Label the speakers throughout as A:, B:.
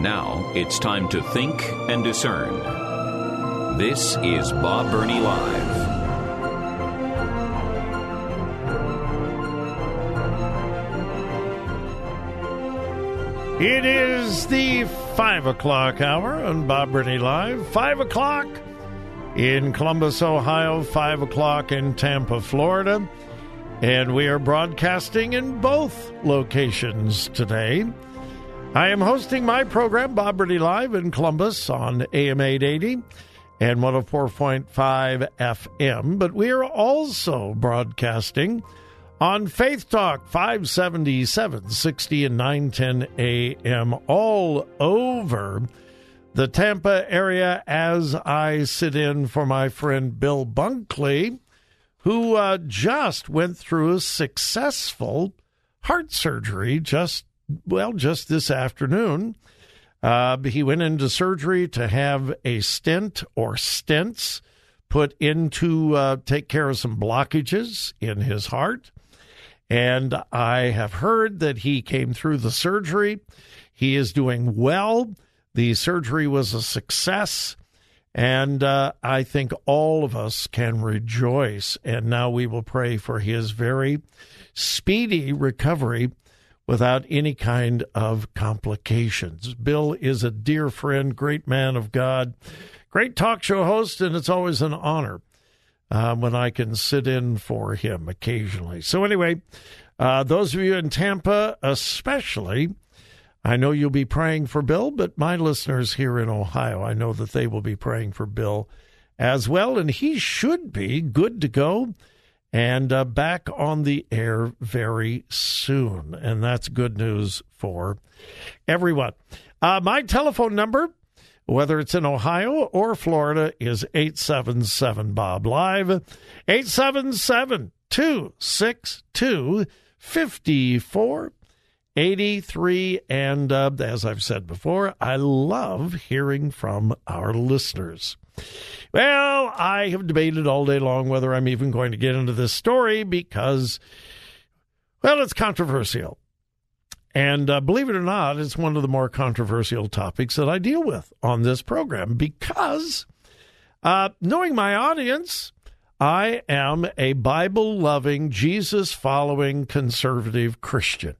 A: Now it's time to think and discern. This is Bob Burney Live.
B: It is the five o'clock hour on Bob Burney Live. Five o'clock in Columbus, Ohio, five o'clock in Tampa, Florida. And we are broadcasting in both locations today. I am hosting my program, Bob Live, in Columbus on AM 880 and 104.5 FM. But we are also broadcasting on Faith Talk 570, 760, and 910 AM all over the Tampa area as I sit in for my friend Bill Bunkley, who uh, just went through a successful heart surgery just, well, just this afternoon. Uh, he went into surgery to have a stent or stents put in to uh, take care of some blockages in his heart. And I have heard that he came through the surgery. He is doing well. The surgery was a success. And uh, I think all of us can rejoice. And now we will pray for his very speedy recovery without any kind of complications. Bill is a dear friend, great man of God, great talk show host, and it's always an honor uh, when I can sit in for him occasionally. So, anyway, uh, those of you in Tampa, especially, I know you'll be praying for Bill, but my listeners here in Ohio, I know that they will be praying for Bill as well, and he should be good to go and uh, back on the air very soon. And that's good news for everyone. Uh, my telephone number, whether it's in Ohio or Florida, is 877 Bob Live, 877 262 5483. And uh, as I've said before, I love hearing from our listeners. Well, I have debated all day long whether I'm even going to get into this story because, well, it's controversial. And uh, believe it or not, it's one of the more controversial topics that I deal with on this program because, uh, knowing my audience, I am a Bible loving, Jesus following conservative Christian.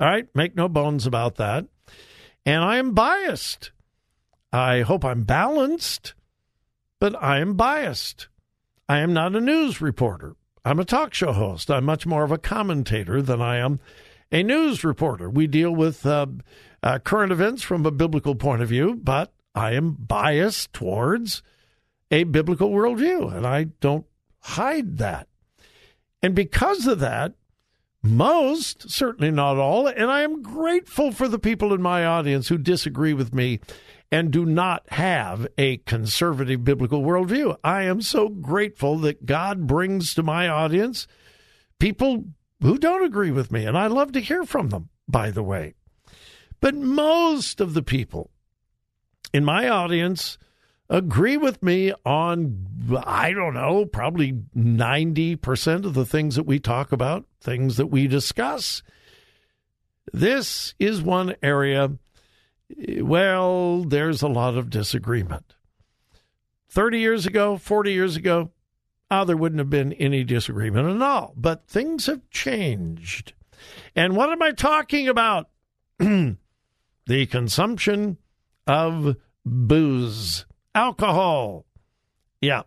B: All right, make no bones about that. And I am biased. I hope I'm balanced but I am biased. I am not a news reporter. I'm a talk show host. I'm much more of a commentator than I am a news reporter. We deal with uh, uh, current events from a biblical point of view, but I am biased towards a biblical worldview, and I don't hide that. And because of that, most, certainly not all, and I am grateful for the people in my audience who disagree with me and do not have a conservative biblical worldview. I am so grateful that God brings to my audience people who don't agree with me, and I love to hear from them, by the way. But most of the people in my audience agree with me on, I don't know, probably 90% of the things that we talk about, things that we discuss. This is one area well, there's a lot of disagreement. 30 years ago, 40 years ago, oh, there wouldn't have been any disagreement at all. But things have changed. And what am I talking about? the consumption of booze, alcohol. Yeah.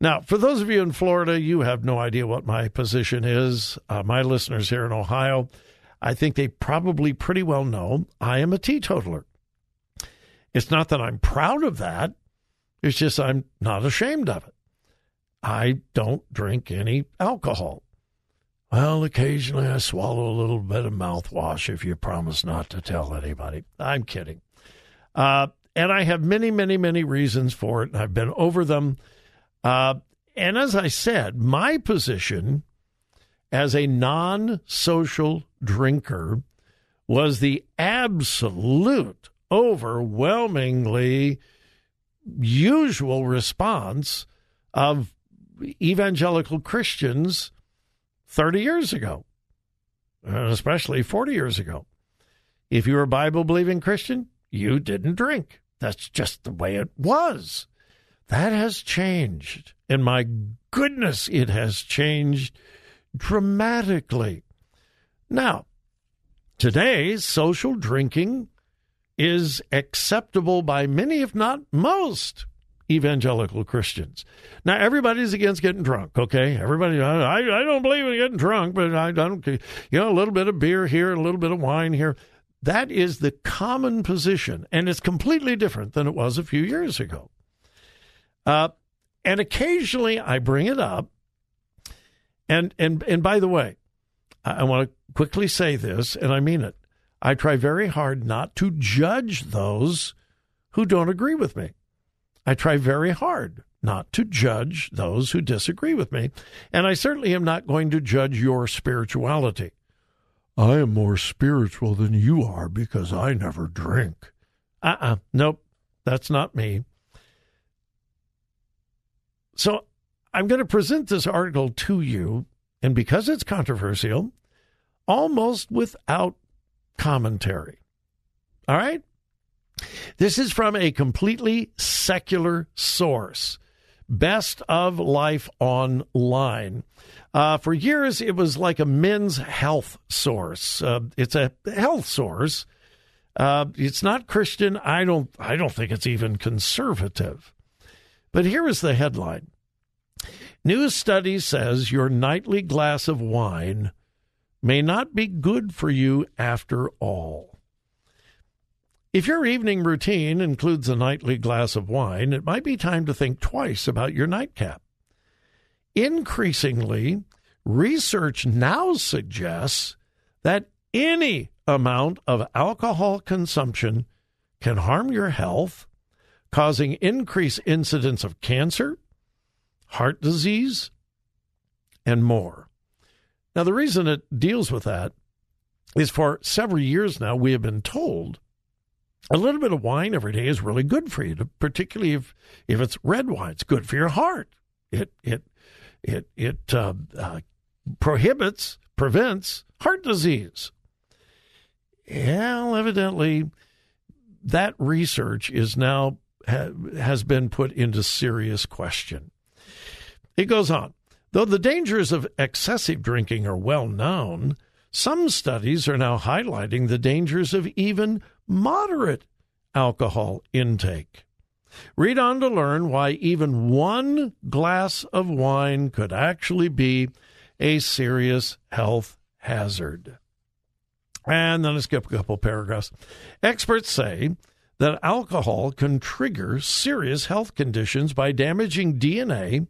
B: Now, for those of you in Florida, you have no idea what my position is. Uh, my listeners here in Ohio, I think they probably pretty well know I am a teetotaler. It's not that I'm proud of that, it's just I'm not ashamed of it. I don't drink any alcohol. Well, occasionally I swallow a little bit of mouthwash if you promise not to tell anybody. I'm kidding. Uh, and I have many, many, many reasons for it. I've been over them. Uh, and as I said, my position as a non social drinker was the absolute, overwhelmingly usual response of evangelical Christians 30 years ago, especially 40 years ago. If you were a Bible believing Christian, you didn't drink. That's just the way it was. That has changed. And my goodness, it has changed dramatically. Now, today, social drinking is acceptable by many, if not most, evangelical Christians. Now, everybody's against getting drunk, okay? Everybody, I, I don't believe in getting drunk, but I don't, you know, a little bit of beer here, a little bit of wine here. That is the common position, and it's completely different than it was a few years ago. Uh, and occasionally I bring it up. And, and, and by the way, I, I want to quickly say this, and I mean it. I try very hard not to judge those who don't agree with me. I try very hard not to judge those who disagree with me. And I certainly am not going to judge your spirituality. I am more spiritual than you are because I never drink. Uh uh-uh. uh Nope. That's not me. So I'm going to present this article to you, and because it's controversial, almost without commentary. All right? This is from a completely secular source. Best of Life Online. Uh, for years, it was like a men's health source. Uh, it's a health source. Uh, it's not Christian. I don't. I don't think it's even conservative. But here is the headline: New study says your nightly glass of wine may not be good for you after all. If your evening routine includes a nightly glass of wine, it might be time to think twice about your nightcap. Increasingly, research now suggests that any amount of alcohol consumption can harm your health, causing increased incidence of cancer, heart disease, and more. Now, the reason it deals with that is for several years now, we have been told a little bit of wine every day is really good for you, particularly if if it's red wine. It's good for your heart. It it it it uh, uh, prohibits prevents heart disease. Well, evidently, that research is now ha, has been put into serious question. It goes on. Though the dangers of excessive drinking are well known, some studies are now highlighting the dangers of even moderate alcohol intake. Read on to learn why even one glass of wine could actually be a serious health hazard. And then I skip a couple paragraphs. Experts say that alcohol can trigger serious health conditions by damaging DNA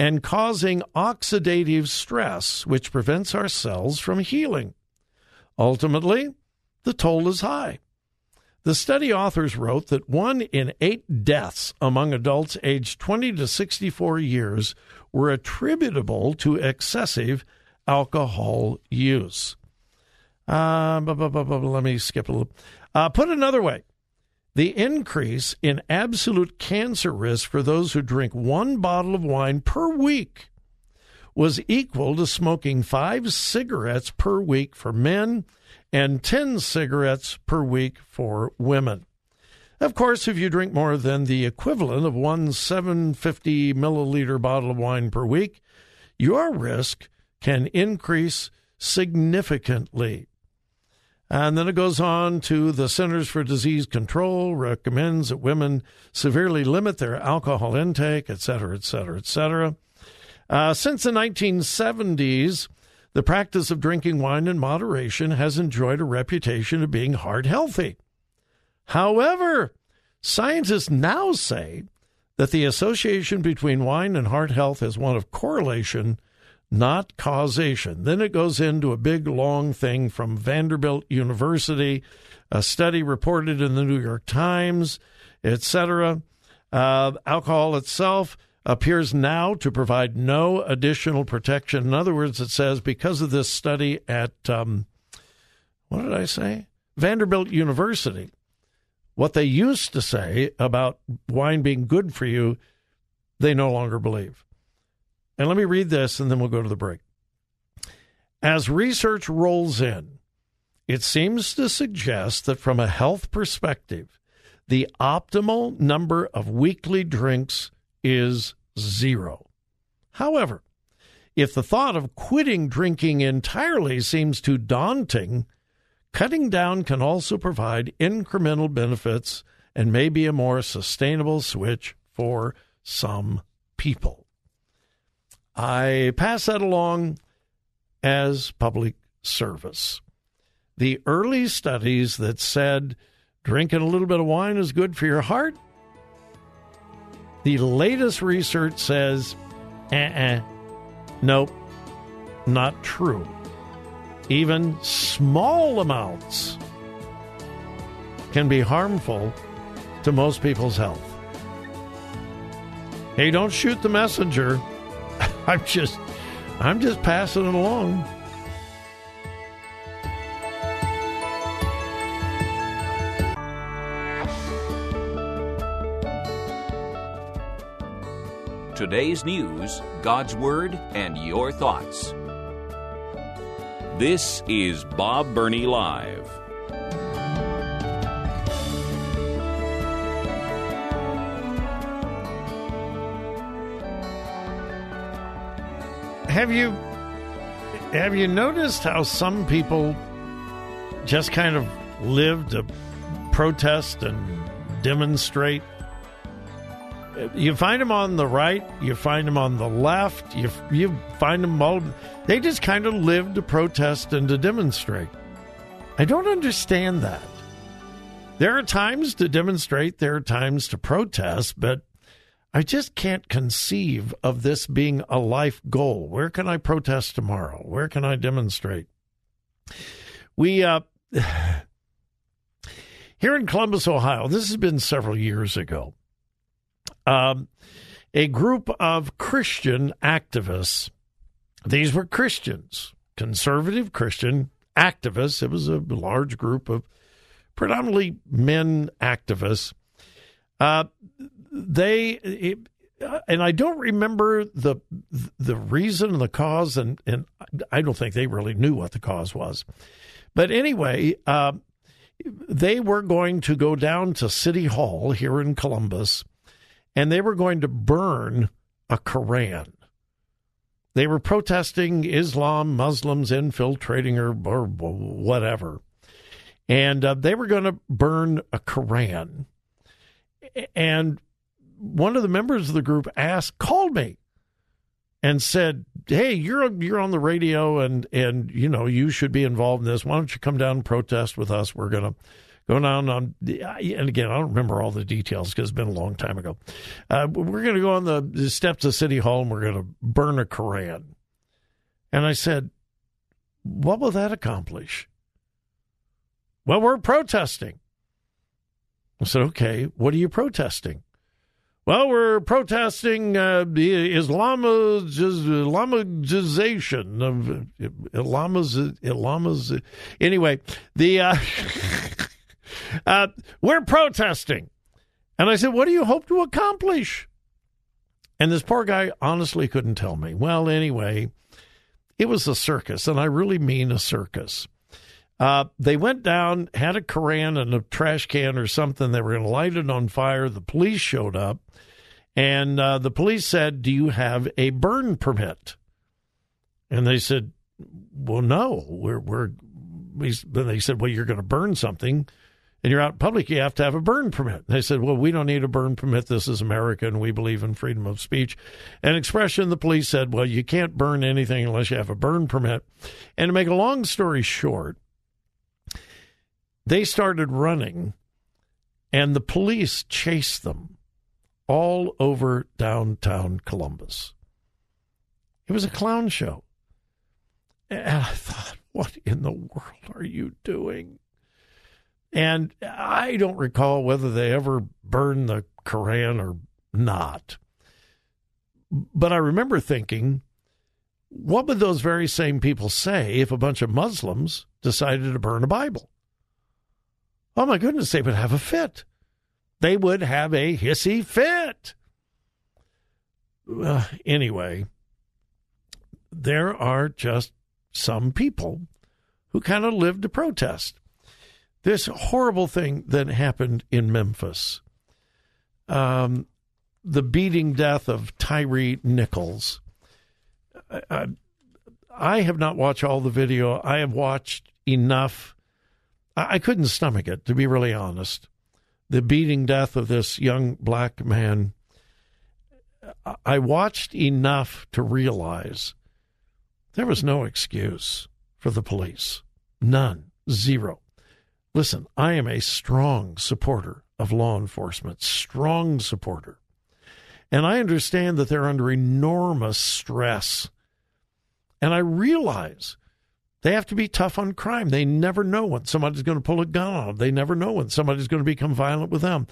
B: and causing oxidative stress, which prevents our cells from healing. Ultimately, the toll is high. The study authors wrote that one in eight deaths among adults aged 20 to 64 years were attributable to excessive alcohol use. Uh, let me skip a little. Uh, put another way, the increase in absolute cancer risk for those who drink one bottle of wine per week was equal to smoking five cigarettes per week for men and 10 cigarettes per week for women. Of course, if you drink more than the equivalent of one 750 milliliter bottle of wine per week, your risk can increase significantly. And then it goes on to the Centers for Disease Control recommends that women severely limit their alcohol intake, et cetera, et cetera, et cetera. Uh, since the 1970s, the practice of drinking wine in moderation has enjoyed a reputation of being heart healthy. However, scientists now say that the association between wine and heart health is one of correlation, not causation. Then it goes into a big long thing from Vanderbilt University, a study reported in the New York Times, etc. Uh, alcohol itself appears now to provide no additional protection. In other words, it says because of this study at, um, what did I say? Vanderbilt University, what they used to say about wine being good for you, they no longer believe. And let me read this and then we'll go to the break. As research rolls in, it seems to suggest that from a health perspective, the optimal number of weekly drinks is zero. However, if the thought of quitting drinking entirely seems too daunting, cutting down can also provide incremental benefits and may be a more sustainable switch for some people. I pass that along as public service. The early studies that said drinking a little bit of wine is good for your heart the latest research says, uh uh nope, not true. Even small amounts can be harmful to most people's health. Hey, don't shoot the messenger. I'm just I'm just passing it along.
A: Today's news, God's Word, and your thoughts. This is Bob Burney Live.
B: Have you have you noticed how some people just kind of live to protest and demonstrate you find them on the right, you find them on the left, you you find them all. They just kind of live to protest and to demonstrate. I don't understand that. There are times to demonstrate, there are times to protest, but I just can't conceive of this being a life goal. Where can I protest tomorrow? Where can I demonstrate? We uh here in Columbus, Ohio, this has been several years ago um, a group of Christian activists. These were Christians, conservative Christian activists. It was a large group of predominantly men activists. Uh, they, it, and I don't remember the the reason and the cause, and, and I don't think they really knew what the cause was. But anyway, uh, they were going to go down to City Hall here in Columbus and they were going to burn a Koran. They were protesting Islam, Muslims infiltrating or, or whatever. And uh, they were going to burn a Koran. And one of the members of the group asked, called me and said, "Hey, you're you're on the radio, and and you know you should be involved in this. Why don't you come down and protest with us? We're gonna going on on and again I don't remember all the details because it's been a long time ago. Uh, we're to go on the, the steps of City Hall and we're going to burn a Koran. And I said, "What will that accomplish?" Well, we're protesting. I said, "Okay, what are you protesting?" Well, we're protesting uh, the Islamization of Islamiz, Islamiz. Anyway, the uh, Uh, we're protesting. And I said, What do you hope to accomplish? And this poor guy honestly couldn't tell me. Well, anyway, it was a circus, and I really mean a circus. Uh, they went down, had a Koran and a trash can or something. They were going to light it on fire. The police showed up, and uh, the police said, Do you have a burn permit? And they said, Well, no. We're, we're, we, then they said, Well, you're going to burn something and you're out in public, you have to have a burn permit. They said, well, we don't need a burn permit. This is America, and we believe in freedom of speech and expression. The police said, well, you can't burn anything unless you have a burn permit. And to make a long story short, they started running, and the police chased them all over downtown Columbus. It was a clown show. And I thought, what in the world are you doing? And I don't recall whether they ever burned the Koran or not. But I remember thinking, what would those very same people say if a bunch of Muslims decided to burn a Bible? Oh my goodness, they would have a fit. They would have a hissy fit. Uh, anyway, there are just some people who kind of live to protest. This horrible thing that happened in Memphis, um, the beating death of Tyre Nichols. I, I, have not watched all the video. I have watched enough. I, couldn't stomach it, to be really honest. The beating death of this young black man. I watched enough to realize there was no excuse for the police. None. Zero. Listen, I am a strong supporter of law enforcement, strong supporter. And I understand that they're under enormous stress. And I realize they have to be tough on crime. They never know when somebody's going to pull a gun on them. They never know when somebody's going to become violent with them.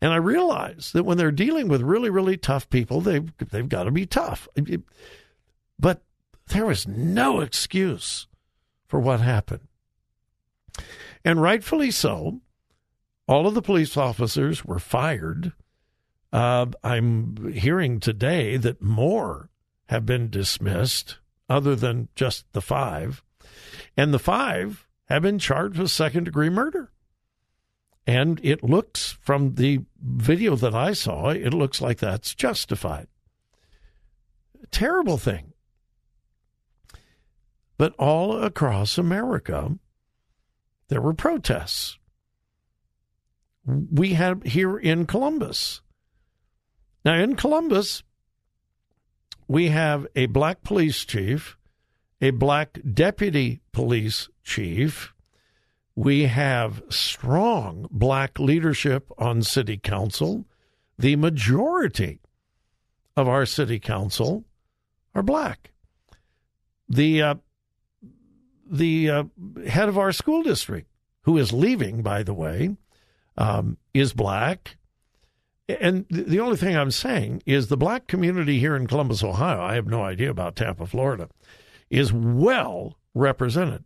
B: And I realize that when they're dealing with really, really tough people, they've, they've got to be tough. But there was no excuse for what happened. And rightfully so. All of the police officers were fired. Uh, I'm hearing today that more have been dismissed, other than just the five. And the five have been charged with second degree murder. And it looks, from the video that I saw, it looks like that's justified. Terrible thing. But all across America, there were protests. We had here in Columbus. Now, in Columbus, we have a black police chief, a black deputy police chief. We have strong black leadership on city council. The majority of our city council are black. The uh, the uh, head of our school district, who is leaving, by the way, um, is black. And the only thing I'm saying is the black community here in Columbus, Ohio, I have no idea about Tampa, Florida, is well represented.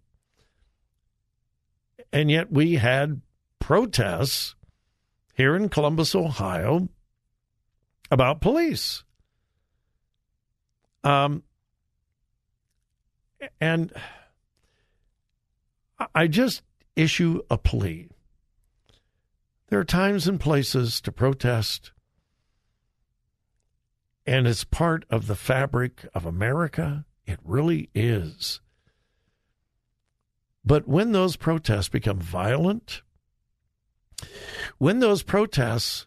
B: And yet we had protests here in Columbus, Ohio about police. Um, and I just issue a plea. There are times and places to protest, and it's part of the fabric of America. It really is. But when those protests become violent, when those protests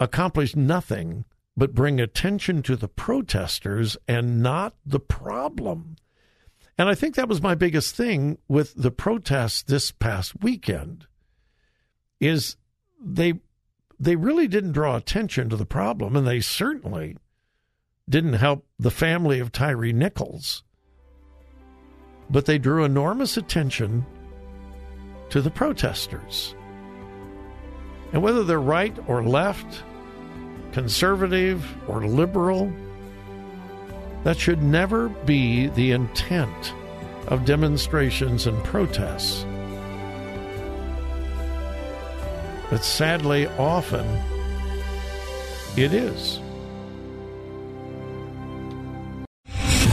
B: accomplish nothing but bring attention to the protesters and not the problem, and I think that was my biggest thing with the protests this past weekend is they they really didn't draw attention to the problem and they certainly didn't help the family of Tyre Nichols. But they drew enormous attention to the protesters. And whether they're right or left, conservative or liberal, that should never be the intent of demonstrations and protests. But sadly, often it is.